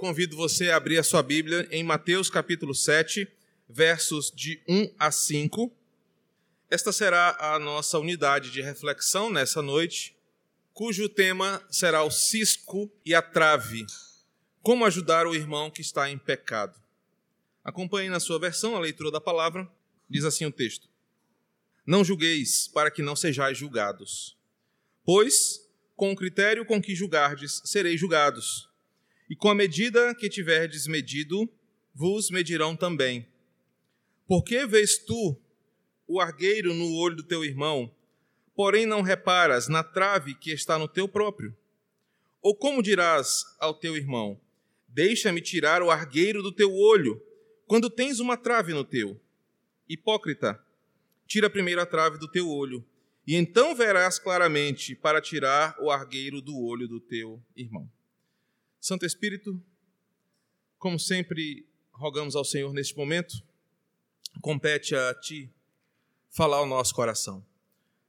convido você a abrir a sua Bíblia em Mateus capítulo 7, versos de 1 a 5. Esta será a nossa unidade de reflexão nessa noite, cujo tema será o cisco e a trave. Como ajudar o irmão que está em pecado. Acompanhe na sua versão a leitura da palavra. Diz assim o texto: Não julgueis, para que não sejais julgados. Pois, com o critério com que julgardes, sereis julgados e com a medida que tiverdes medido, vos medirão também. Por que vês tu o argueiro no olho do teu irmão, porém não reparas na trave que está no teu próprio? Ou como dirás ao teu irmão: Deixa-me tirar o argueiro do teu olho, quando tens uma trave no teu? Hipócrita, tira primeiro a trave do teu olho, e então verás claramente para tirar o argueiro do olho do teu irmão. Santo Espírito, como sempre, rogamos ao Senhor neste momento, compete a Ti falar ao nosso coração.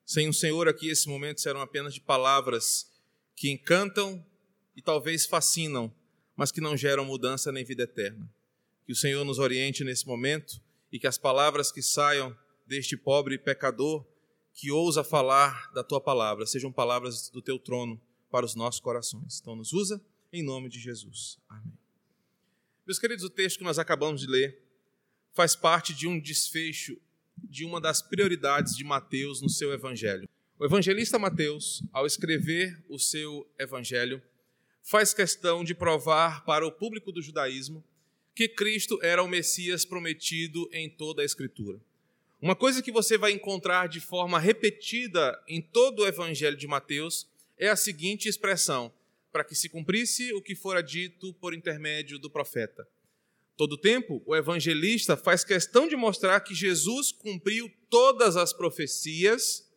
Sem o Senhor aqui, esse momento serão apenas de palavras que encantam e talvez fascinam, mas que não geram mudança nem vida eterna. Que o Senhor nos oriente nesse momento e que as palavras que saiam deste pobre pecador que ousa falar da tua palavra sejam palavras do teu trono para os nossos corações. Então, nos usa em nome de Jesus. Amém. Meus queridos, o texto que nós acabamos de ler faz parte de um desfecho de uma das prioridades de Mateus no seu evangelho. O evangelista Mateus, ao escrever o seu evangelho, faz questão de provar para o público do judaísmo que Cristo era o Messias prometido em toda a Escritura. Uma coisa que você vai encontrar de forma repetida em todo o evangelho de Mateus é a seguinte expressão: para que se cumprisse o que fora dito por intermédio do profeta. Todo tempo, o evangelista faz questão de mostrar que Jesus cumpriu todas as profecias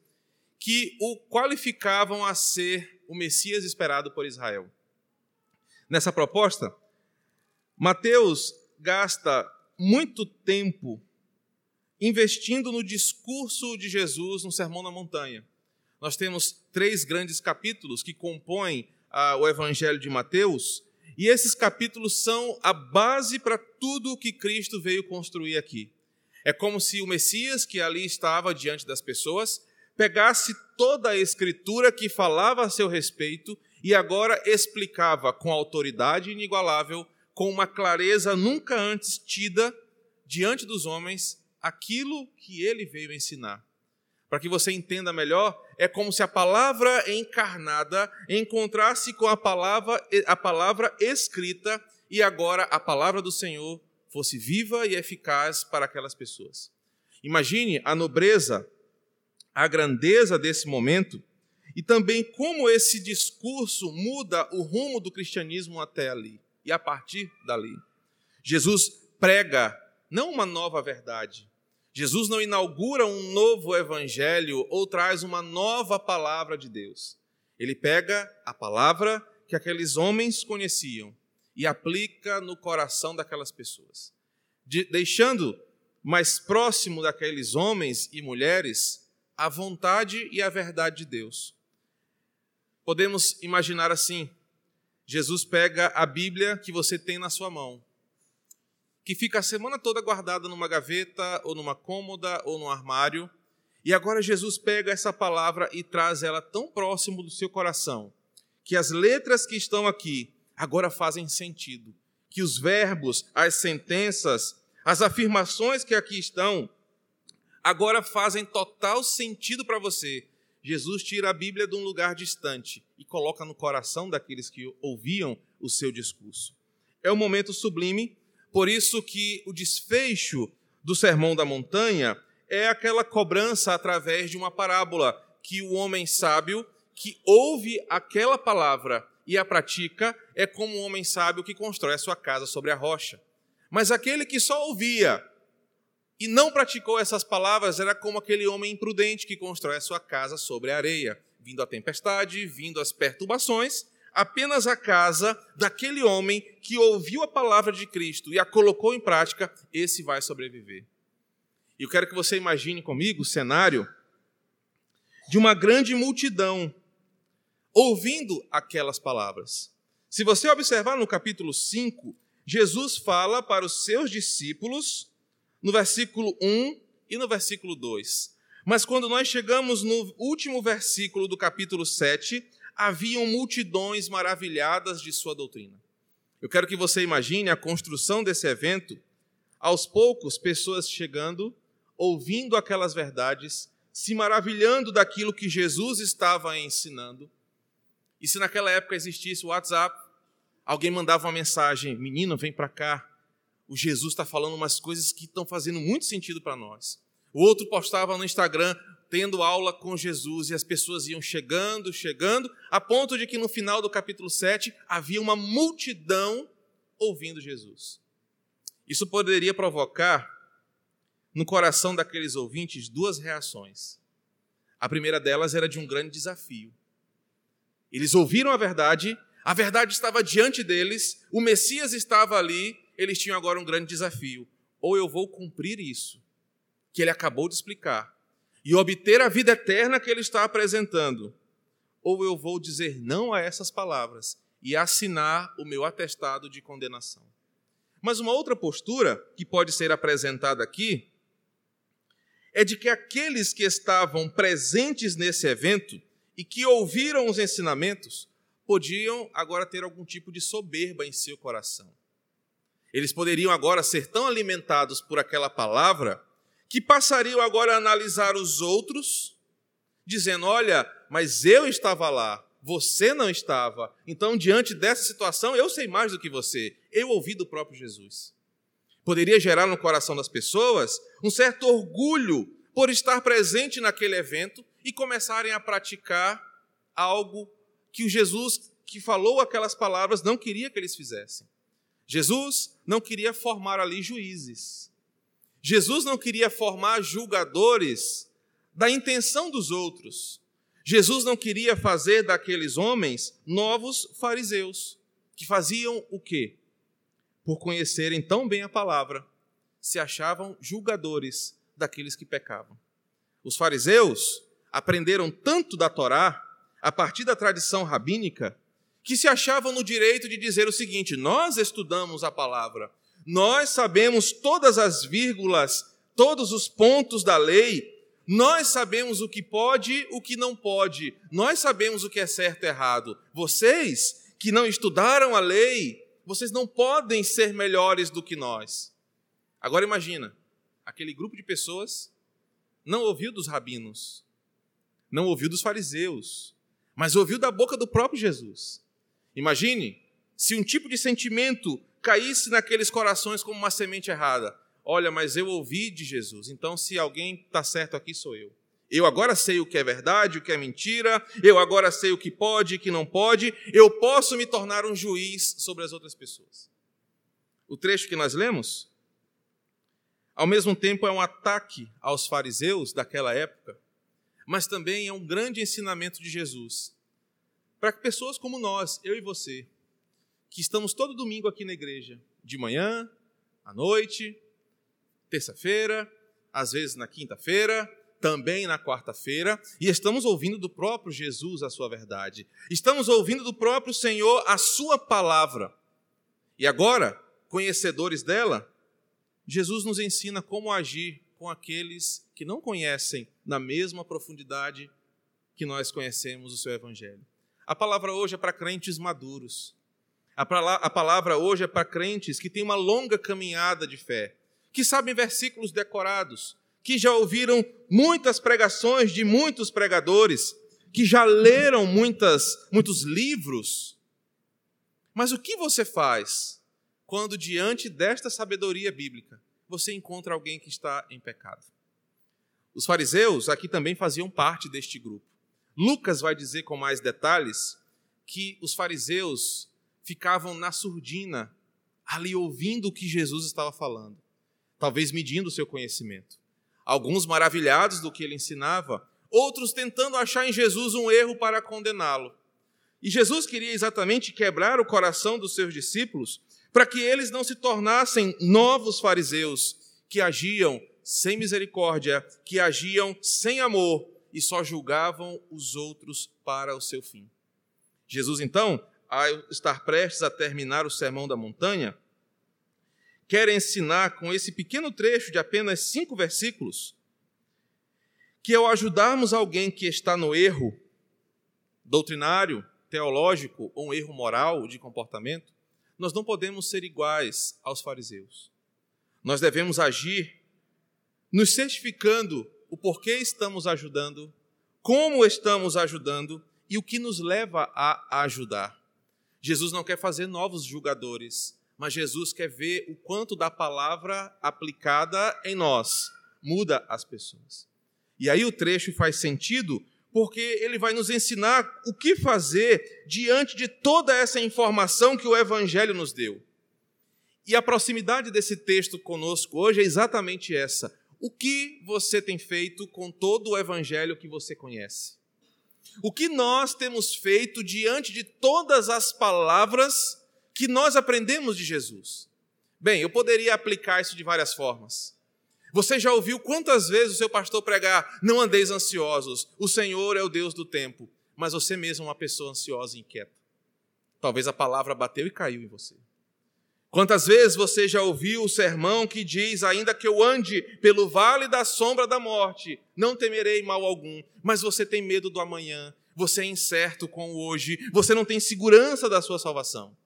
que o qualificavam a ser o Messias esperado por Israel. Nessa proposta, Mateus gasta muito tempo investindo no discurso de Jesus no Sermão na Montanha. Nós temos três grandes capítulos que compõem o Evangelho de Mateus, e esses capítulos são a base para tudo o que Cristo veio construir aqui. É como se o Messias, que ali estava diante das pessoas, pegasse toda a escritura que falava a seu respeito e agora explicava com autoridade inigualável, com uma clareza nunca antes tida diante dos homens, aquilo que ele veio ensinar. Para que você entenda melhor, é como se a palavra encarnada encontrasse com a palavra, a palavra escrita e agora a palavra do Senhor fosse viva e eficaz para aquelas pessoas. Imagine a nobreza, a grandeza desse momento e também como esse discurso muda o rumo do cristianismo até ali e a partir dali. Jesus prega não uma nova verdade, Jesus não inaugura um novo evangelho ou traz uma nova palavra de Deus. Ele pega a palavra que aqueles homens conheciam e aplica no coração daquelas pessoas, de, deixando mais próximo daqueles homens e mulheres a vontade e a verdade de Deus. Podemos imaginar assim: Jesus pega a Bíblia que você tem na sua mão que fica a semana toda guardada numa gaveta, ou numa cômoda, ou num armário. E agora Jesus pega essa palavra e traz ela tão próximo do seu coração, que as letras que estão aqui agora fazem sentido. Que os verbos, as sentenças, as afirmações que aqui estão, agora fazem total sentido para você. Jesus tira a Bíblia de um lugar distante e coloca no coração daqueles que ouviam o seu discurso. É um momento sublime por isso que o desfecho do Sermão da Montanha é aquela cobrança através de uma parábola que o homem sábio que ouve aquela palavra e a pratica é como um homem sábio que constrói a sua casa sobre a rocha. Mas aquele que só ouvia e não praticou essas palavras era como aquele homem imprudente que constrói a sua casa sobre a areia, vindo a tempestade, vindo as perturbações, apenas a casa daquele homem que ouviu a palavra de Cristo e a colocou em prática, esse vai sobreviver. E eu quero que você imagine comigo o cenário de uma grande multidão ouvindo aquelas palavras. Se você observar no capítulo 5, Jesus fala para os seus discípulos no versículo 1 e no versículo 2. Mas quando nós chegamos no último versículo do capítulo 7, haviam multidões maravilhadas de sua doutrina. Eu quero que você imagine a construção desse evento, aos poucos, pessoas chegando, ouvindo aquelas verdades, se maravilhando daquilo que Jesus estava ensinando. E se naquela época existisse o WhatsApp, alguém mandava uma mensagem: Menino, vem para cá. O Jesus está falando umas coisas que estão fazendo muito sentido para nós. O outro postava no Instagram tendo aula com Jesus e as pessoas iam chegando, chegando, a ponto de que no final do capítulo 7 havia uma multidão ouvindo Jesus. Isso poderia provocar no coração daqueles ouvintes duas reações. A primeira delas era de um grande desafio. Eles ouviram a verdade a verdade estava diante deles, o Messias estava ali, eles tinham agora um grande desafio. Ou eu vou cumprir isso, que ele acabou de explicar, e obter a vida eterna que ele está apresentando, ou eu vou dizer não a essas palavras e assinar o meu atestado de condenação. Mas uma outra postura que pode ser apresentada aqui é de que aqueles que estavam presentes nesse evento e que ouviram os ensinamentos podiam agora ter algum tipo de soberba em seu coração. Eles poderiam agora ser tão alimentados por aquela palavra que passariam agora a analisar os outros, dizendo: Olha, mas eu estava lá, você não estava. Então, diante dessa situação, eu sei mais do que você. Eu ouvi do próprio Jesus. Poderia gerar no coração das pessoas um certo orgulho por estar presente naquele evento e começarem a praticar algo que o Jesus que falou aquelas palavras não queria que eles fizessem. Jesus não queria formar ali juízes. Jesus não queria formar julgadores da intenção dos outros. Jesus não queria fazer daqueles homens novos fariseus, que faziam o quê? Por conhecerem tão bem a palavra, se achavam julgadores daqueles que pecavam. Os fariseus aprenderam tanto da Torá a partir da tradição rabínica, que se achavam no direito de dizer o seguinte: nós estudamos a palavra, nós sabemos todas as vírgulas, todos os pontos da lei, nós sabemos o que pode, o que não pode, nós sabemos o que é certo e errado. Vocês que não estudaram a lei, vocês não podem ser melhores do que nós. Agora imagina, aquele grupo de pessoas não ouviu dos rabinos, não ouviu dos fariseus, mas ouviu da boca do próprio Jesus. Imagine se um tipo de sentimento caísse naqueles corações como uma semente errada. Olha, mas eu ouvi de Jesus, então se alguém está certo aqui sou eu. Eu agora sei o que é verdade, o que é mentira, eu agora sei o que pode e o que não pode, eu posso me tornar um juiz sobre as outras pessoas. O trecho que nós lemos, ao mesmo tempo, é um ataque aos fariseus daquela época, mas também é um grande ensinamento de Jesus. Para que pessoas como nós, eu e você, que estamos todo domingo aqui na igreja, de manhã, à noite, terça-feira, às vezes na quinta-feira, também na quarta-feira, e estamos ouvindo do próprio Jesus a sua verdade. Estamos ouvindo do próprio Senhor a sua palavra. E agora, conhecedores dela, Jesus nos ensina como agir com aqueles que não conhecem na mesma profundidade que nós conhecemos o seu Evangelho. A palavra hoje é para crentes maduros. A palavra hoje é para crentes que têm uma longa caminhada de fé, que sabem versículos decorados, que já ouviram muitas pregações de muitos pregadores, que já leram muitas, muitos livros. Mas o que você faz quando, diante desta sabedoria bíblica, você encontra alguém que está em pecado. Os fariseus aqui também faziam parte deste grupo. Lucas vai dizer com mais detalhes que os fariseus ficavam na surdina, ali ouvindo o que Jesus estava falando, talvez medindo o seu conhecimento. Alguns maravilhados do que ele ensinava, outros tentando achar em Jesus um erro para condená-lo. E Jesus queria exatamente quebrar o coração dos seus discípulos para que eles não se tornassem novos fariseus que agiam sem misericórdia, que agiam sem amor e só julgavam os outros para o seu fim. Jesus, então, a estar prestes a terminar o Sermão da Montanha, quer ensinar com esse pequeno trecho de apenas cinco versículos que ao ajudarmos alguém que está no erro doutrinário, teológico ou um erro moral de comportamento, nós não podemos ser iguais aos fariseus. Nós devemos agir nos certificando o porquê estamos ajudando, como estamos ajudando e o que nos leva a ajudar. Jesus não quer fazer novos julgadores, mas Jesus quer ver o quanto da palavra aplicada em nós muda as pessoas. E aí o trecho faz sentido porque ele vai nos ensinar o que fazer diante de toda essa informação que o Evangelho nos deu. E a proximidade desse texto conosco hoje é exatamente essa. O que você tem feito com todo o Evangelho que você conhece? O que nós temos feito diante de todas as palavras que nós aprendemos de Jesus? Bem, eu poderia aplicar isso de várias formas. Você já ouviu quantas vezes o seu pastor pregar: não andeis ansiosos, o Senhor é o Deus do tempo, mas você mesmo é uma pessoa ansiosa e inquieta. Talvez a palavra bateu e caiu em você. Quantas vezes você já ouviu o sermão que diz: ainda que eu ande pelo vale da sombra da morte, não temerei mal algum, mas você tem medo do amanhã, você é incerto com o hoje, você não tem segurança da sua salvação.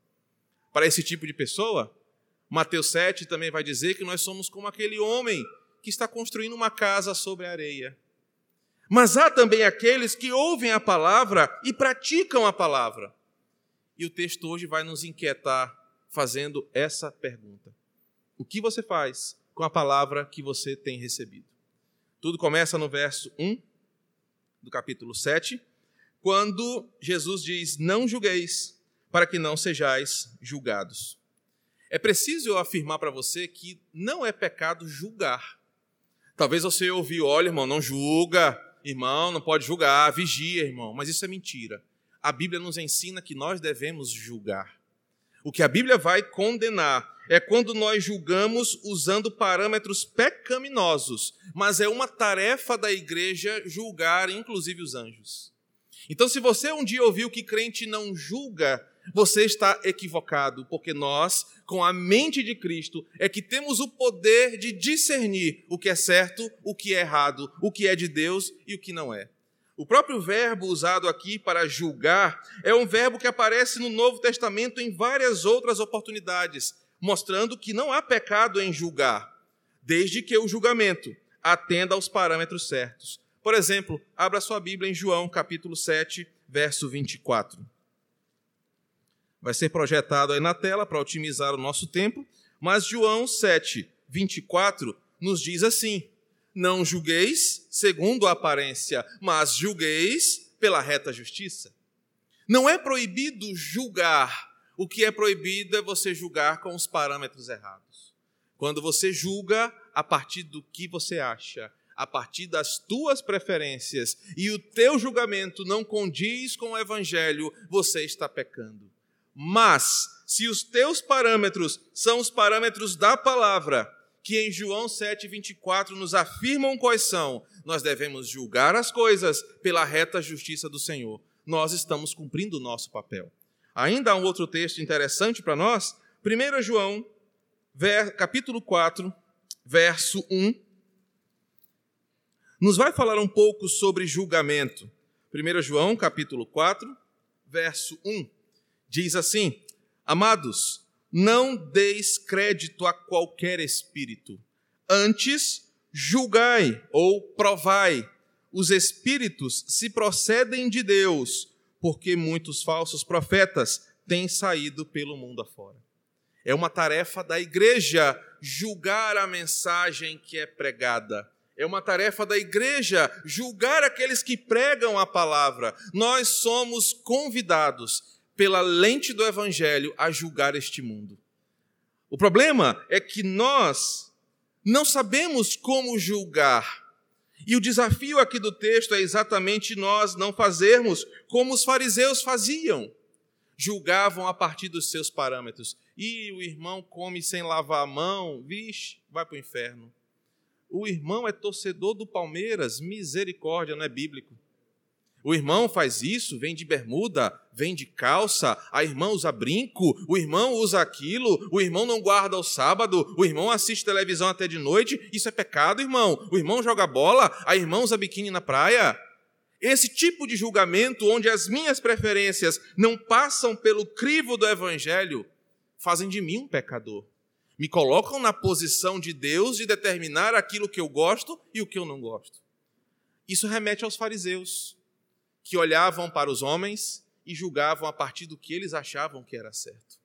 Para esse tipo de pessoa, Mateus 7 também vai dizer que nós somos como aquele homem que está construindo uma casa sobre a areia. Mas há também aqueles que ouvem a palavra e praticam a palavra. E o texto hoje vai nos inquietar fazendo essa pergunta: O que você faz com a palavra que você tem recebido? Tudo começa no verso 1 do capítulo 7, quando Jesus diz: Não julgueis, para que não sejais julgados. É preciso eu afirmar para você que não é pecado julgar. Talvez você ouviu, olha, irmão, não julga, irmão, não pode julgar, vigia, irmão, mas isso é mentira. A Bíblia nos ensina que nós devemos julgar. O que a Bíblia vai condenar é quando nós julgamos usando parâmetros pecaminosos, mas é uma tarefa da igreja julgar, inclusive os anjos. Então, se você um dia ouviu que crente não julga, você está equivocado, porque nós, com a mente de Cristo, é que temos o poder de discernir o que é certo, o que é errado, o que é de Deus e o que não é. O próprio verbo usado aqui para julgar é um verbo que aparece no Novo Testamento em várias outras oportunidades, mostrando que não há pecado em julgar, desde que o julgamento atenda aos parâmetros certos. Por exemplo, abra sua Bíblia em João, capítulo 7, verso 24 vai ser projetado aí na tela para otimizar o nosso tempo, mas João 7, 24 nos diz assim: Não julgueis segundo a aparência, mas julgueis pela reta justiça. Não é proibido julgar, o que é proibido é você julgar com os parâmetros errados. Quando você julga a partir do que você acha, a partir das tuas preferências, e o teu julgamento não condiz com o evangelho, você está pecando. Mas, se os teus parâmetros são os parâmetros da palavra, que em João 7,24 nos afirmam quais são, nós devemos julgar as coisas pela reta justiça do Senhor. Nós estamos cumprindo o nosso papel. Ainda há um outro texto interessante para nós, 1 João, capítulo 4, verso 1, nos vai falar um pouco sobre julgamento. 1 João, capítulo 4, verso 1 diz assim: Amados, não deis crédito a qualquer espírito, antes julgai ou provai os espíritos se procedem de Deus, porque muitos falsos profetas têm saído pelo mundo afora. É uma tarefa da igreja julgar a mensagem que é pregada. É uma tarefa da igreja julgar aqueles que pregam a palavra. Nós somos convidados pela lente do evangelho a julgar este mundo. O problema é que nós não sabemos como julgar. E o desafio aqui do texto é exatamente nós não fazermos como os fariseus faziam. Julgavam a partir dos seus parâmetros. E o irmão come sem lavar a mão, vixe, vai para o inferno. O irmão é torcedor do Palmeiras, misericórdia, não é bíblico. O irmão faz isso, vem de bermuda, vem de calça, a irmã usa brinco, o irmão usa aquilo, o irmão não guarda o sábado, o irmão assiste televisão até de noite. Isso é pecado, irmão. O irmão joga bola, a irmã usa biquíni na praia. Esse tipo de julgamento, onde as minhas preferências não passam pelo crivo do evangelho, fazem de mim um pecador. Me colocam na posição de Deus de determinar aquilo que eu gosto e o que eu não gosto. Isso remete aos fariseus que olhavam para os homens e julgavam a partir do que eles achavam que era certo.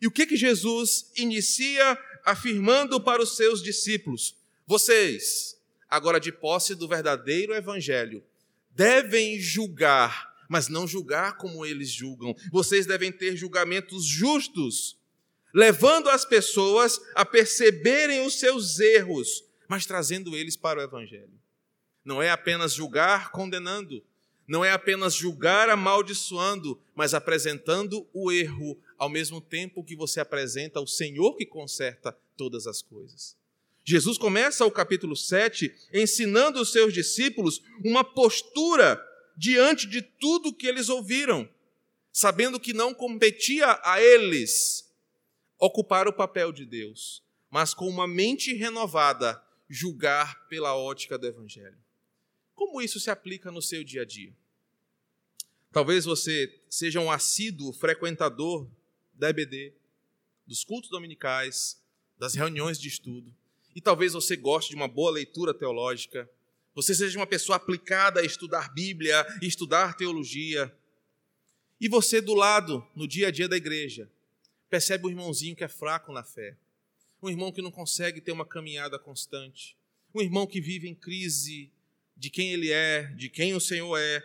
E o que que Jesus inicia afirmando para os seus discípulos? Vocês, agora de posse do verdadeiro evangelho, devem julgar, mas não julgar como eles julgam. Vocês devem ter julgamentos justos, levando as pessoas a perceberem os seus erros, mas trazendo eles para o evangelho. Não é apenas julgar condenando, não é apenas julgar amaldiçoando, mas apresentando o erro ao mesmo tempo que você apresenta o Senhor que conserta todas as coisas. Jesus começa o capítulo 7 ensinando os seus discípulos uma postura diante de tudo que eles ouviram, sabendo que não competia a eles ocupar o papel de Deus, mas com uma mente renovada, julgar pela ótica do Evangelho. Como isso se aplica no seu dia a dia? Talvez você seja um assíduo frequentador da EBD, dos cultos dominicais, das reuniões de estudo. E talvez você goste de uma boa leitura teológica. Você seja uma pessoa aplicada a estudar Bíblia, estudar teologia. E você, do lado, no dia a dia da igreja, percebe um irmãozinho que é fraco na fé. Um irmão que não consegue ter uma caminhada constante. Um irmão que vive em crise de quem ele é, de quem o Senhor é,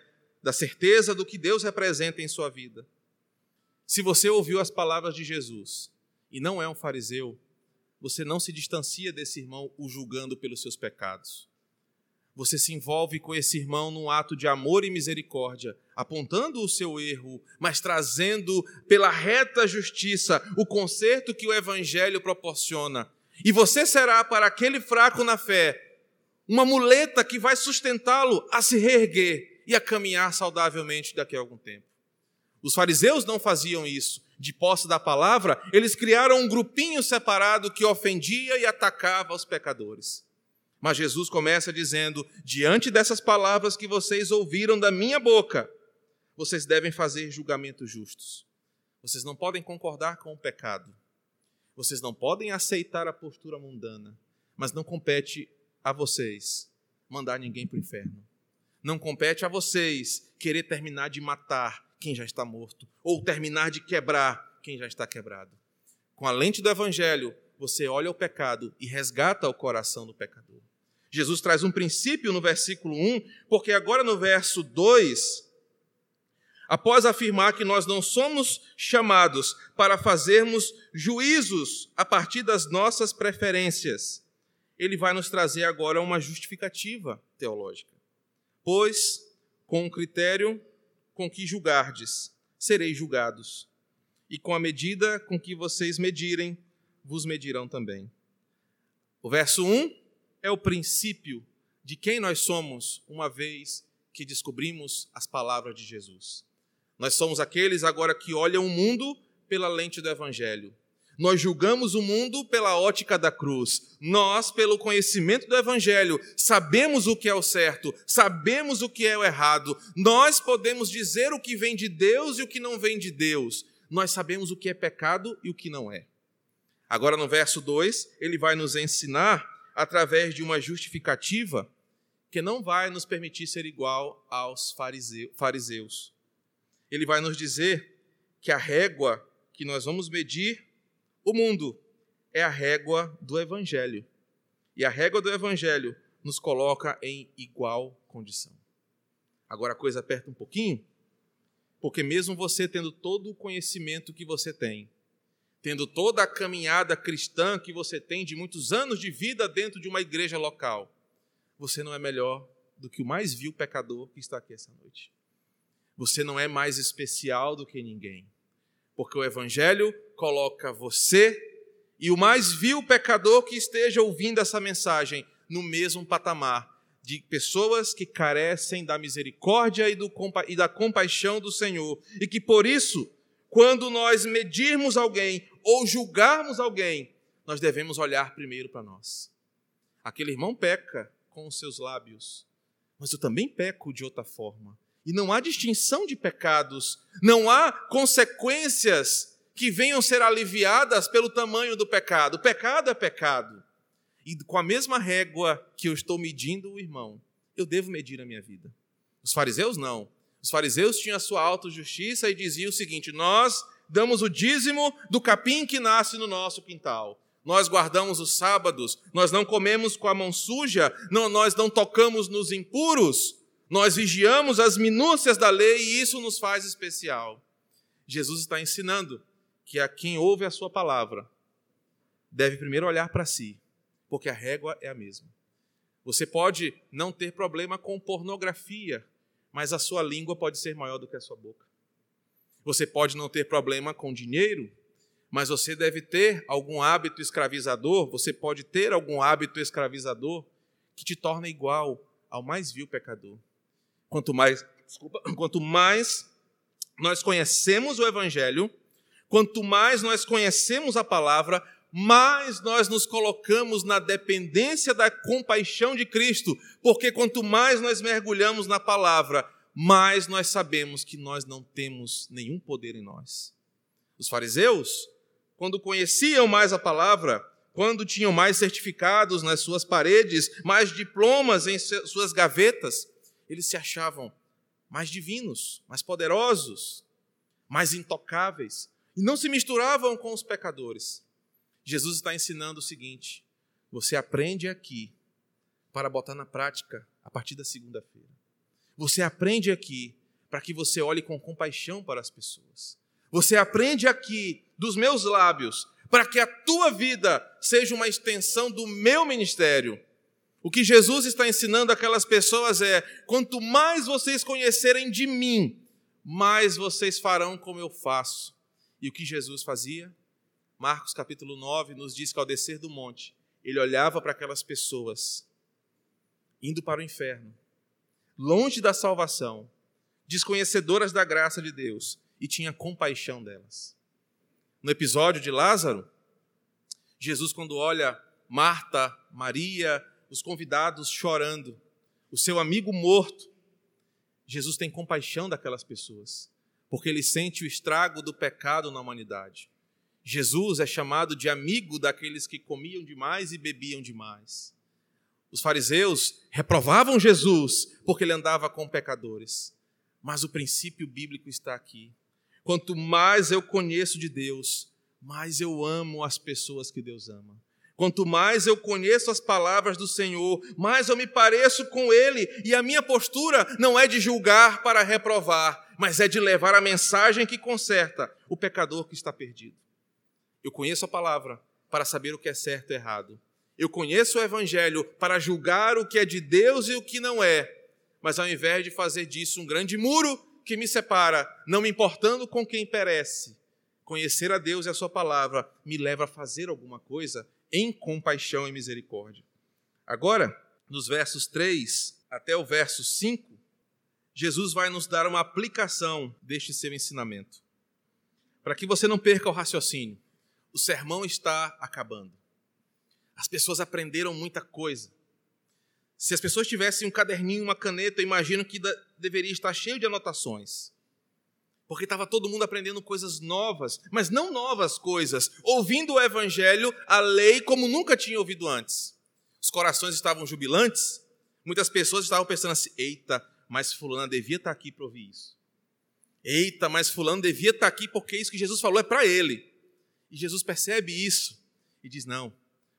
da certeza do que Deus representa em sua vida. Se você ouviu as palavras de Jesus e não é um fariseu, você não se distancia desse irmão o julgando pelos seus pecados. Você se envolve com esse irmão num ato de amor e misericórdia, apontando o seu erro, mas trazendo pela reta justiça o conserto que o evangelho proporciona. E você será para aquele fraco na fé uma muleta que vai sustentá-lo a se reerguer e a caminhar saudavelmente daqui a algum tempo. Os fariseus não faziam isso. De posse da palavra, eles criaram um grupinho separado que ofendia e atacava os pecadores. Mas Jesus começa dizendo: diante dessas palavras que vocês ouviram da minha boca, vocês devem fazer julgamentos justos. Vocês não podem concordar com o pecado. Vocês não podem aceitar a postura mundana. Mas não compete a vocês mandar ninguém para o inferno. Não compete a vocês querer terminar de matar quem já está morto ou terminar de quebrar quem já está quebrado. Com a lente do evangelho, você olha o pecado e resgata o coração do pecador. Jesus traz um princípio no versículo 1, porque agora no verso 2, após afirmar que nós não somos chamados para fazermos juízos a partir das nossas preferências, ele vai nos trazer agora uma justificativa teológica. Pois, com o critério com que julgardes, sereis julgados, e com a medida com que vocês medirem, vos medirão também. O verso 1 é o princípio de quem nós somos, uma vez que descobrimos as palavras de Jesus. Nós somos aqueles agora que olham o mundo pela lente do Evangelho nós julgamos o mundo pela ótica da cruz. Nós, pelo conhecimento do Evangelho, sabemos o que é o certo, sabemos o que é o errado. Nós podemos dizer o que vem de Deus e o que não vem de Deus. Nós sabemos o que é pecado e o que não é. Agora, no verso 2, ele vai nos ensinar, através de uma justificativa, que não vai nos permitir ser igual aos fariseus. Ele vai nos dizer que a régua que nós vamos medir o mundo é a régua do Evangelho. E a régua do Evangelho nos coloca em igual condição. Agora a coisa aperta um pouquinho, porque mesmo você tendo todo o conhecimento que você tem, tendo toda a caminhada cristã que você tem de muitos anos de vida dentro de uma igreja local, você não é melhor do que o mais vil pecador que está aqui essa noite. Você não é mais especial do que ninguém porque o Evangelho coloca você e o mais vil pecador que esteja ouvindo essa mensagem no mesmo patamar de pessoas que carecem da misericórdia e, do, e da compaixão do Senhor, e que por isso, quando nós medirmos alguém ou julgarmos alguém, nós devemos olhar primeiro para nós. Aquele irmão peca com os seus lábios, mas eu também peco de outra forma. E não há distinção de pecados, não há consequências que venham ser aliviadas pelo tamanho do pecado. O pecado é pecado. E com a mesma régua que eu estou medindo o irmão, eu devo medir a minha vida. Os fariseus não. Os fariseus tinham a sua autojustiça e diziam o seguinte: nós damos o dízimo do capim que nasce no nosso quintal. Nós guardamos os sábados, nós não comemos com a mão suja, não, nós não tocamos nos impuros, nós vigiamos as minúcias da lei e isso nos faz especial. Jesus está ensinando que a quem ouve a sua palavra deve primeiro olhar para si porque a régua é a mesma. Você pode não ter problema com pornografia, mas a sua língua pode ser maior do que a sua boca. Você pode não ter problema com dinheiro, mas você deve ter algum hábito escravizador, você pode ter algum hábito escravizador que te torna igual ao mais vil pecador. Quanto mais, desculpa, quanto mais nós conhecemos o evangelho, quanto mais nós conhecemos a palavra, mais nós nos colocamos na dependência da compaixão de Cristo, porque quanto mais nós mergulhamos na palavra, mais nós sabemos que nós não temos nenhum poder em nós. Os fariseus, quando conheciam mais a palavra, quando tinham mais certificados nas suas paredes, mais diplomas em suas gavetas, eles se achavam mais divinos, mais poderosos, mais intocáveis, e não se misturavam com os pecadores. Jesus está ensinando o seguinte: você aprende aqui para botar na prática a partir da segunda-feira. Você aprende aqui para que você olhe com compaixão para as pessoas. Você aprende aqui dos meus lábios para que a tua vida seja uma extensão do meu ministério. O que Jesus está ensinando aquelas pessoas é: quanto mais vocês conhecerem de mim, mais vocês farão como eu faço. E o que Jesus fazia? Marcos capítulo 9 nos diz que ao descer do monte, ele olhava para aquelas pessoas indo para o inferno, longe da salvação, desconhecedoras da graça de Deus, e tinha compaixão delas. No episódio de Lázaro, Jesus, quando olha Marta, Maria, os convidados chorando, o seu amigo morto, Jesus tem compaixão daquelas pessoas, porque ele sente o estrago do pecado na humanidade. Jesus é chamado de amigo daqueles que comiam demais e bebiam demais. Os fariseus reprovavam Jesus porque ele andava com pecadores. Mas o princípio bíblico está aqui. Quanto mais eu conheço de Deus, mais eu amo as pessoas que Deus ama. Quanto mais eu conheço as palavras do Senhor, mais eu me pareço com Ele, e a minha postura não é de julgar para reprovar, mas é de levar a mensagem que conserta o pecador que está perdido. Eu conheço a palavra para saber o que é certo e errado. Eu conheço o evangelho para julgar o que é de Deus e o que não é. Mas ao invés de fazer disso um grande muro que me separa, não me importando com quem perece, conhecer a Deus e a sua palavra me leva a fazer alguma coisa em compaixão e misericórdia. Agora, nos versos 3 até o verso 5, Jesus vai nos dar uma aplicação deste seu ensinamento. Para que você não perca o raciocínio o sermão está acabando. As pessoas aprenderam muita coisa. Se as pessoas tivessem um caderninho, uma caneta, eu imagino que deveria estar cheio de anotações. Porque estava todo mundo aprendendo coisas novas, mas não novas coisas, ouvindo o evangelho, a lei, como nunca tinha ouvido antes. Os corações estavam jubilantes, muitas pessoas estavam pensando assim: eita, mas Fulano devia estar aqui para ouvir isso. Eita, mas Fulano devia estar aqui porque isso que Jesus falou é para ele. E Jesus percebe isso e diz: Não,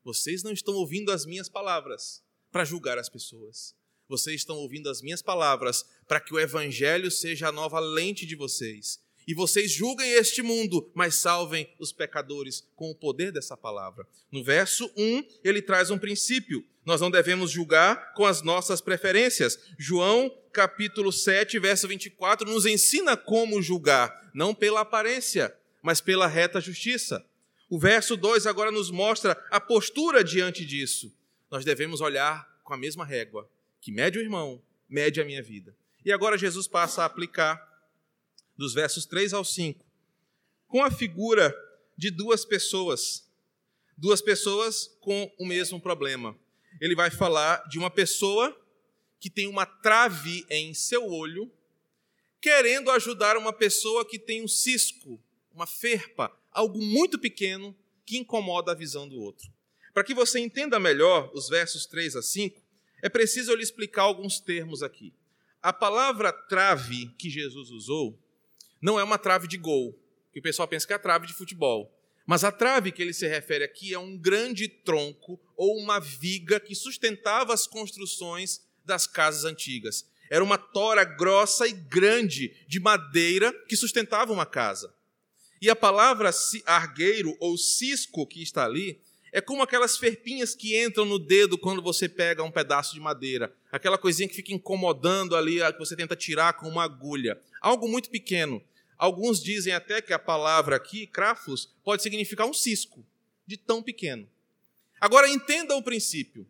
vocês não estão ouvindo as minhas palavras para julgar as pessoas. Vocês estão ouvindo as minhas palavras para que o evangelho seja a nova lente de vocês. E vocês julguem este mundo, mas salvem os pecadores com o poder dessa palavra. No verso 1, ele traz um princípio. Nós não devemos julgar com as nossas preferências. João, capítulo 7, verso 24, nos ensina como julgar, não pela aparência, mas pela reta justiça. O verso 2 agora nos mostra a postura diante disso. Nós devemos olhar com a mesma régua que mede o irmão, mede a minha vida. E agora Jesus passa a aplicar, dos versos 3 ao 5, com a figura de duas pessoas, duas pessoas com o mesmo problema. Ele vai falar de uma pessoa que tem uma trave em seu olho, querendo ajudar uma pessoa que tem um cisco, uma ferpa, algo muito pequeno que incomoda a visão do outro. Para que você entenda melhor os versos 3 a 5, é preciso eu lhe explicar alguns termos aqui. A palavra trave que Jesus usou não é uma trave de gol, que o pessoal pensa que é a trave de futebol. Mas a trave que ele se refere aqui é um grande tronco ou uma viga que sustentava as construções das casas antigas. Era uma tora grossa e grande de madeira que sustentava uma casa. E a palavra argueiro ou cisco que está ali é como aquelas ferpinhas que entram no dedo quando você pega um pedaço de madeira. Aquela coisinha que fica incomodando ali, que você tenta tirar com uma agulha. Algo muito pequeno. Alguns dizem até que a palavra aqui, crafos, pode significar um cisco, de tão pequeno. Agora entenda o princípio.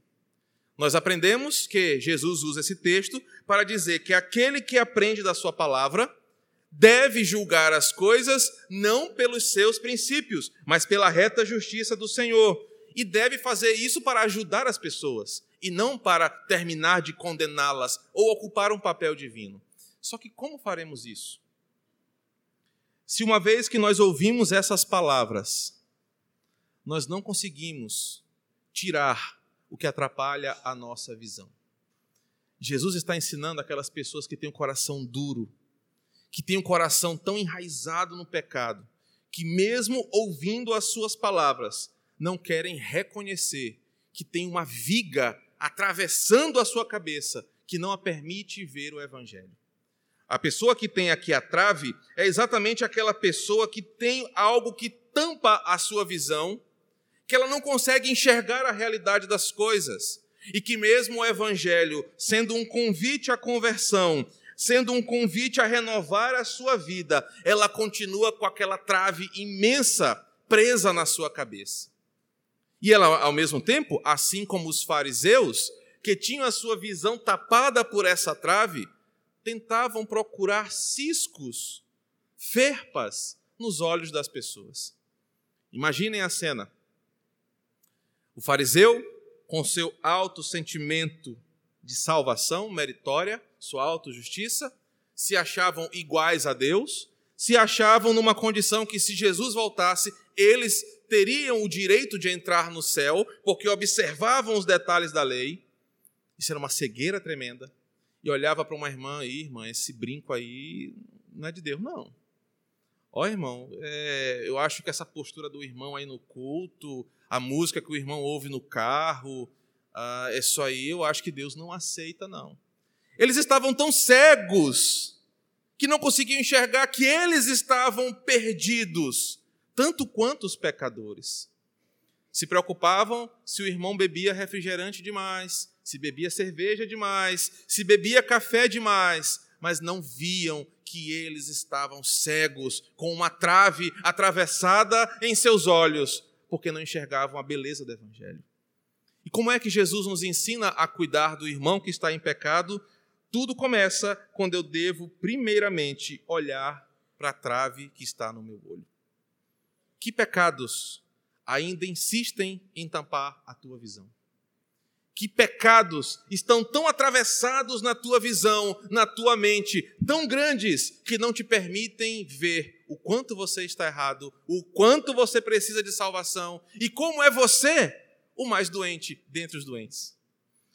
Nós aprendemos que Jesus usa esse texto para dizer que aquele que aprende da sua palavra deve julgar as coisas não pelos seus princípios, mas pela reta justiça do Senhor. E deve fazer isso para ajudar as pessoas e não para terminar de condená-las ou ocupar um papel divino. Só que como faremos isso? Se uma vez que nós ouvimos essas palavras, nós não conseguimos tirar o que atrapalha a nossa visão. Jesus está ensinando aquelas pessoas que têm o um coração duro, que têm um coração tão enraizado no pecado, que mesmo ouvindo as suas palavras, não querem reconhecer que tem uma viga atravessando a sua cabeça que não a permite ver o evangelho. A pessoa que tem aqui a trave é exatamente aquela pessoa que tem algo que tampa a sua visão, que ela não consegue enxergar a realidade das coisas, e que mesmo o evangelho, sendo um convite à conversão, sendo um convite a renovar a sua vida, ela continua com aquela trave imensa presa na sua cabeça. E ela, ao mesmo tempo, assim como os fariseus, que tinham a sua visão tapada por essa trave, tentavam procurar ciscos, ferpas nos olhos das pessoas. Imaginem a cena. O fariseu, com seu alto sentimento de salvação meritória, sua autojustiça, se achavam iguais a Deus, se achavam numa condição que, se Jesus voltasse, eles teriam o direito de entrar no céu, porque observavam os detalhes da lei. Isso era uma cegueira tremenda. E olhava para uma irmã aí, irmã, esse brinco aí não é de Deus, não. Ó, irmão, é, eu acho que essa postura do irmão aí no culto, a música que o irmão ouve no carro, ah, isso aí eu acho que Deus não aceita, não. Eles estavam tão cegos que não conseguiam enxergar que eles estavam perdidos, tanto quanto os pecadores. Se preocupavam se o irmão bebia refrigerante demais, se bebia cerveja demais, se bebia café demais, mas não viam que eles estavam cegos, com uma trave atravessada em seus olhos, porque não enxergavam a beleza do Evangelho. E como é que Jesus nos ensina a cuidar do irmão que está em pecado? Tudo começa quando eu devo, primeiramente, olhar para a trave que está no meu olho. Que pecados ainda insistem em tampar a tua visão? Que pecados estão tão atravessados na tua visão, na tua mente, tão grandes que não te permitem ver o quanto você está errado, o quanto você precisa de salvação e como é você o mais doente dentre os doentes.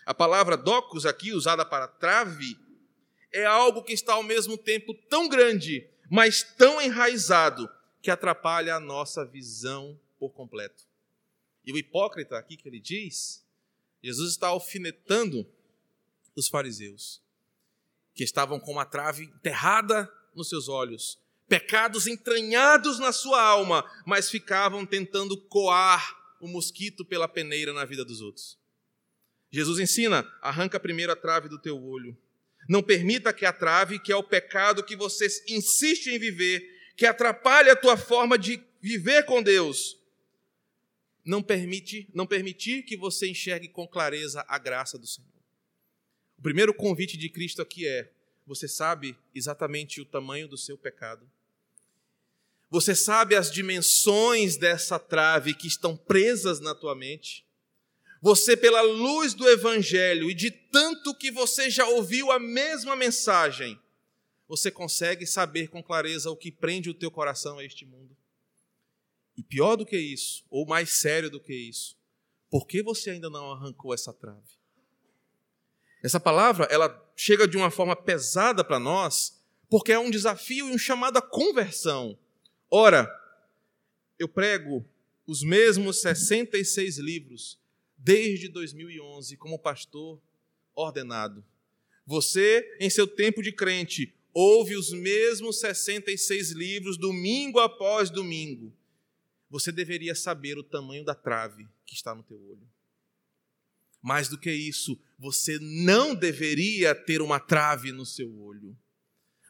A palavra docus, aqui usada para trave, é algo que está ao mesmo tempo tão grande, mas tão enraizado, que atrapalha a nossa visão por completo. E o hipócrita aqui que ele diz, Jesus está alfinetando os fariseus, que estavam com uma trave enterrada nos seus olhos, pecados entranhados na sua alma, mas ficavam tentando coar o mosquito pela peneira na vida dos outros. Jesus ensina: arranca primeiro a trave do teu olho. Não permita que a trave, que é o pecado que você insiste em viver, que atrapalha a tua forma de viver com Deus, não permite, não permitir que você enxergue com clareza a graça do Senhor. O primeiro convite de Cristo aqui é: você sabe exatamente o tamanho do seu pecado? Você sabe as dimensões dessa trave que estão presas na tua mente? Você, pela luz do Evangelho e de tanto que você já ouviu a mesma mensagem, você consegue saber com clareza o que prende o teu coração a este mundo? E pior do que isso, ou mais sério do que isso, por que você ainda não arrancou essa trave? Essa palavra, ela chega de uma forma pesada para nós, porque é um desafio e um chamado à conversão. Ora, eu prego os mesmos 66 livros desde 2011 como pastor ordenado. Você, em seu tempo de crente, ouve os mesmos 66 livros domingo após domingo você deveria saber o tamanho da trave que está no teu olho. Mais do que isso, você não deveria ter uma trave no seu olho.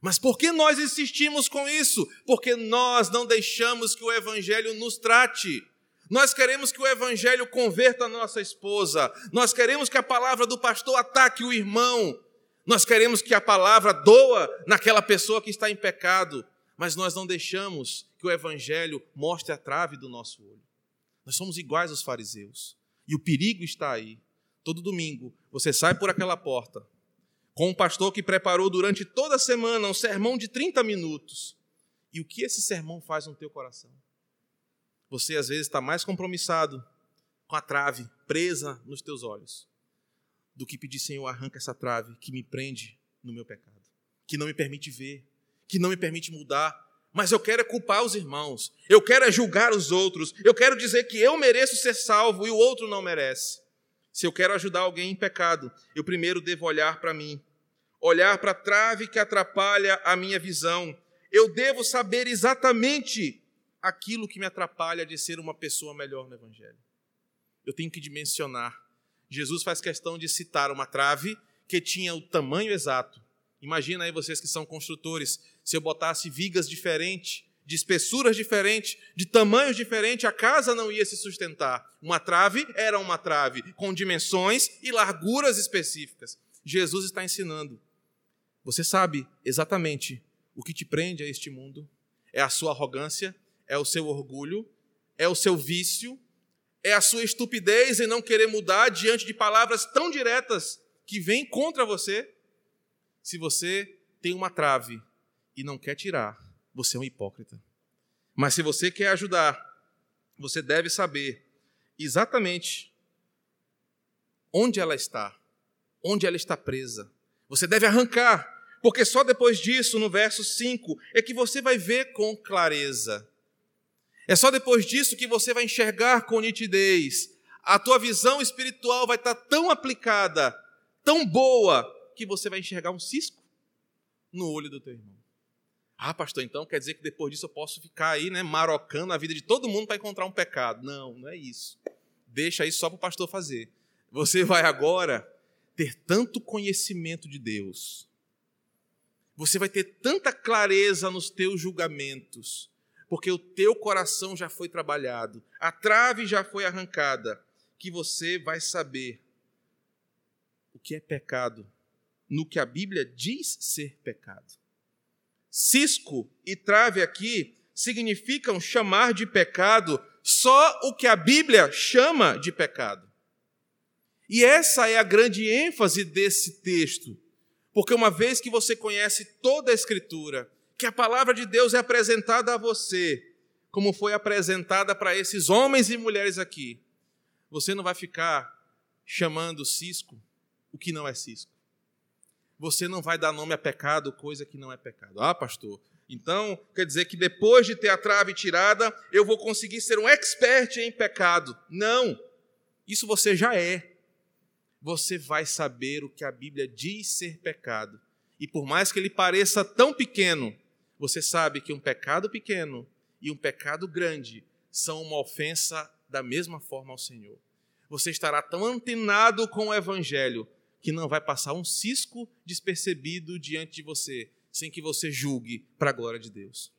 Mas por que nós insistimos com isso? Porque nós não deixamos que o Evangelho nos trate. Nós queremos que o Evangelho converta a nossa esposa. Nós queremos que a palavra do pastor ataque o irmão. Nós queremos que a palavra doa naquela pessoa que está em pecado mas nós não deixamos que o Evangelho mostre a trave do nosso olho. Nós somos iguais aos fariseus. E o perigo está aí. Todo domingo você sai por aquela porta com um pastor que preparou durante toda a semana um sermão de 30 minutos. E o que esse sermão faz no teu coração? Você às vezes está mais compromissado com a trave presa nos teus olhos do que pedir, Senhor, arranca essa trave que me prende no meu pecado, que não me permite ver, que não me permite mudar, mas eu quero é culpar os irmãos, eu quero é julgar os outros, eu quero dizer que eu mereço ser salvo e o outro não merece. Se eu quero ajudar alguém em pecado, eu primeiro devo olhar para mim, olhar para a trave que atrapalha a minha visão. Eu devo saber exatamente aquilo que me atrapalha de ser uma pessoa melhor no Evangelho. Eu tenho que dimensionar. Jesus faz questão de citar uma trave que tinha o tamanho exato. Imagina aí vocês que são construtores, se eu botasse vigas diferentes, de espessuras diferentes, de tamanhos diferentes, a casa não ia se sustentar. Uma trave era uma trave, com dimensões e larguras específicas. Jesus está ensinando. Você sabe exatamente o que te prende a este mundo? É a sua arrogância, é o seu orgulho, é o seu vício, é a sua estupidez em não querer mudar diante de palavras tão diretas que vêm contra você. Se você tem uma trave e não quer tirar, você é um hipócrita. Mas se você quer ajudar, você deve saber exatamente onde ela está, onde ela está presa. Você deve arrancar, porque só depois disso, no verso 5, é que você vai ver com clareza. É só depois disso que você vai enxergar com nitidez. A tua visão espiritual vai estar tão aplicada, tão boa, que você vai enxergar um cisco no olho do teu irmão. Ah, pastor, então quer dizer que depois disso eu posso ficar aí, né, marocando a vida de todo mundo para encontrar um pecado. Não, não é isso. Deixa isso só para o pastor fazer. Você vai agora ter tanto conhecimento de Deus. Você vai ter tanta clareza nos teus julgamentos, porque o teu coração já foi trabalhado, a trave já foi arrancada, que você vai saber o que é pecado no que a Bíblia diz ser pecado. Cisco e trave aqui significam chamar de pecado só o que a Bíblia chama de pecado. E essa é a grande ênfase desse texto, porque uma vez que você conhece toda a Escritura, que a palavra de Deus é apresentada a você, como foi apresentada para esses homens e mulheres aqui, você não vai ficar chamando cisco o que não é cisco você não vai dar nome a pecado, coisa que não é pecado. Ah, pastor, então quer dizer que depois de ter a trave tirada, eu vou conseguir ser um expert em pecado. Não, isso você já é. Você vai saber o que a Bíblia diz ser pecado. E por mais que ele pareça tão pequeno, você sabe que um pecado pequeno e um pecado grande são uma ofensa da mesma forma ao Senhor. Você estará tão antenado com o Evangelho que não vai passar um cisco despercebido diante de você, sem que você julgue para a glória de Deus.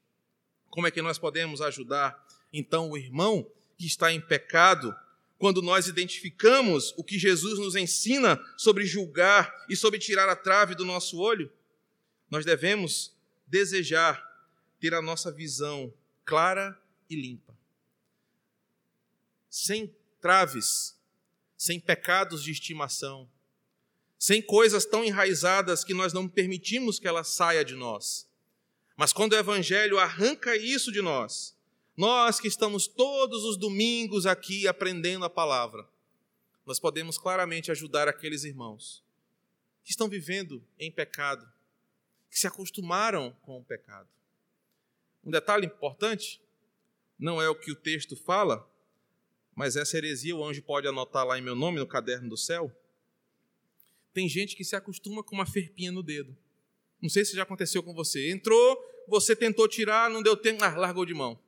Como é que nós podemos ajudar, então, o irmão que está em pecado? quando nós identificamos o que Jesus nos ensina sobre julgar e sobre tirar a trave do nosso olho, nós devemos desejar ter a nossa visão clara e limpa. Sem traves, sem pecados de estimação, sem coisas tão enraizadas que nós não permitimos que ela saia de nós. Mas quando o Evangelho arranca isso de nós, nós que estamos todos os domingos aqui aprendendo a palavra, nós podemos claramente ajudar aqueles irmãos que estão vivendo em pecado, que se acostumaram com o pecado. Um detalhe importante, não é o que o texto fala, mas essa heresia o anjo pode anotar lá em meu nome no caderno do céu. Tem gente que se acostuma com uma ferpinha no dedo. Não sei se já aconteceu com você. Entrou, você tentou tirar, não deu tempo, ah, largou de mão.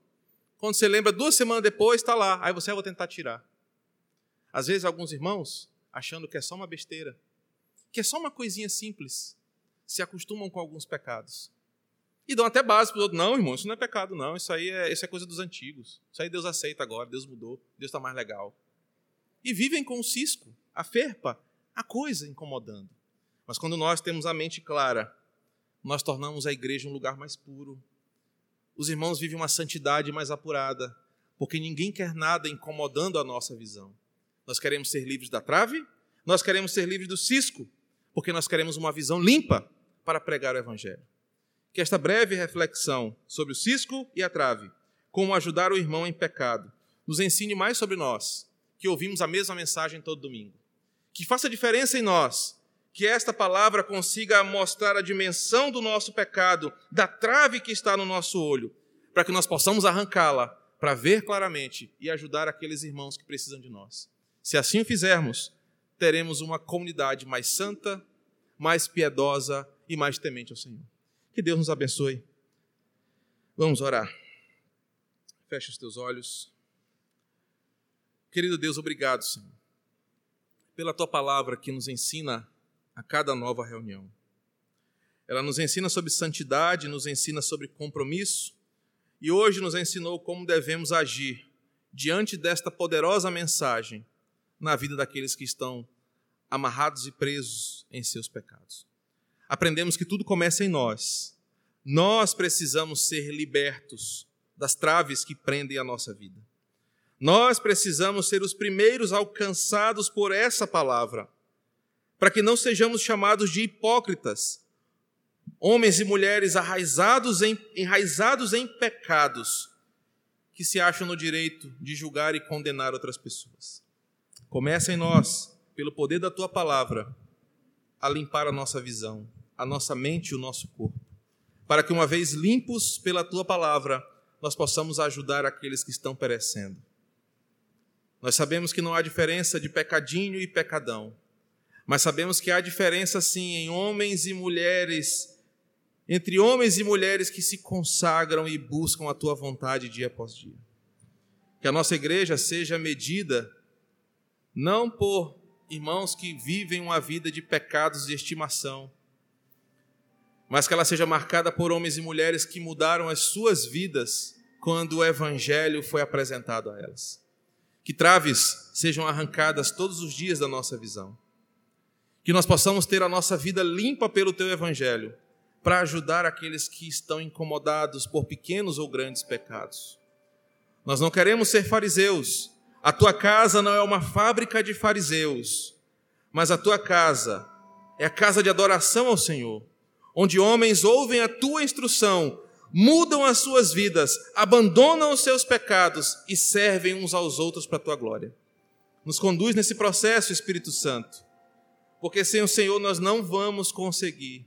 Quando você lembra, duas semanas depois, está lá. Aí você, ah, tentar tirar. Às vezes, alguns irmãos, achando que é só uma besteira, que é só uma coisinha simples, se acostumam com alguns pecados. E dão até base para o outro. Não, irmão, isso não é pecado, não. Isso aí é, isso é coisa dos antigos. Isso aí Deus aceita agora, Deus mudou, Deus está mais legal. E vivem com o cisco, a ferpa, a coisa incomodando. Mas quando nós temos a mente clara, nós tornamos a igreja um lugar mais puro, os irmãos vivem uma santidade mais apurada, porque ninguém quer nada incomodando a nossa visão. Nós queremos ser livres da trave, nós queremos ser livres do cisco, porque nós queremos uma visão limpa para pregar o Evangelho. Que esta breve reflexão sobre o cisco e a trave, como ajudar o irmão em pecado, nos ensine mais sobre nós, que ouvimos a mesma mensagem todo domingo. Que faça diferença em nós que esta palavra consiga mostrar a dimensão do nosso pecado, da trave que está no nosso olho, para que nós possamos arrancá-la, para ver claramente e ajudar aqueles irmãos que precisam de nós. Se assim o fizermos, teremos uma comunidade mais santa, mais piedosa e mais temente ao Senhor. Que Deus nos abençoe. Vamos orar. Feche os teus olhos. Querido Deus, obrigado, Senhor, pela tua palavra que nos ensina a cada nova reunião. Ela nos ensina sobre santidade, nos ensina sobre compromisso e hoje nos ensinou como devemos agir diante desta poderosa mensagem na vida daqueles que estão amarrados e presos em seus pecados. Aprendemos que tudo começa em nós. Nós precisamos ser libertos das traves que prendem a nossa vida. Nós precisamos ser os primeiros alcançados por essa palavra para que não sejamos chamados de hipócritas, homens e mulheres arraizados em, enraizados em pecados, que se acham no direito de julgar e condenar outras pessoas. Começa em nós, pelo poder da tua palavra, a limpar a nossa visão, a nossa mente e o nosso corpo, para que, uma vez limpos pela tua palavra, nós possamos ajudar aqueles que estão perecendo. Nós sabemos que não há diferença de pecadinho e pecadão mas sabemos que há diferença sim em homens e mulheres, entre homens e mulheres que se consagram e buscam a tua vontade dia após dia. Que a nossa igreja seja medida não por irmãos que vivem uma vida de pecados de estimação, mas que ela seja marcada por homens e mulheres que mudaram as suas vidas quando o evangelho foi apresentado a elas. Que traves sejam arrancadas todos os dias da nossa visão que nós possamos ter a nossa vida limpa pelo teu evangelho, para ajudar aqueles que estão incomodados por pequenos ou grandes pecados. Nós não queremos ser fariseus. A tua casa não é uma fábrica de fariseus, mas a tua casa é a casa de adoração ao Senhor, onde homens ouvem a tua instrução, mudam as suas vidas, abandonam os seus pecados e servem uns aos outros para a tua glória. Nos conduz nesse processo, Espírito Santo porque sem o Senhor nós não vamos conseguir.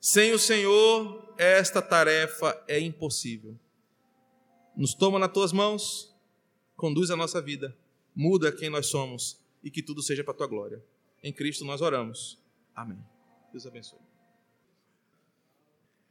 Sem o Senhor, esta tarefa é impossível. Nos toma nas tuas mãos, conduz a nossa vida, muda quem nós somos e que tudo seja para a tua glória. Em Cristo nós oramos. Amém. Deus abençoe.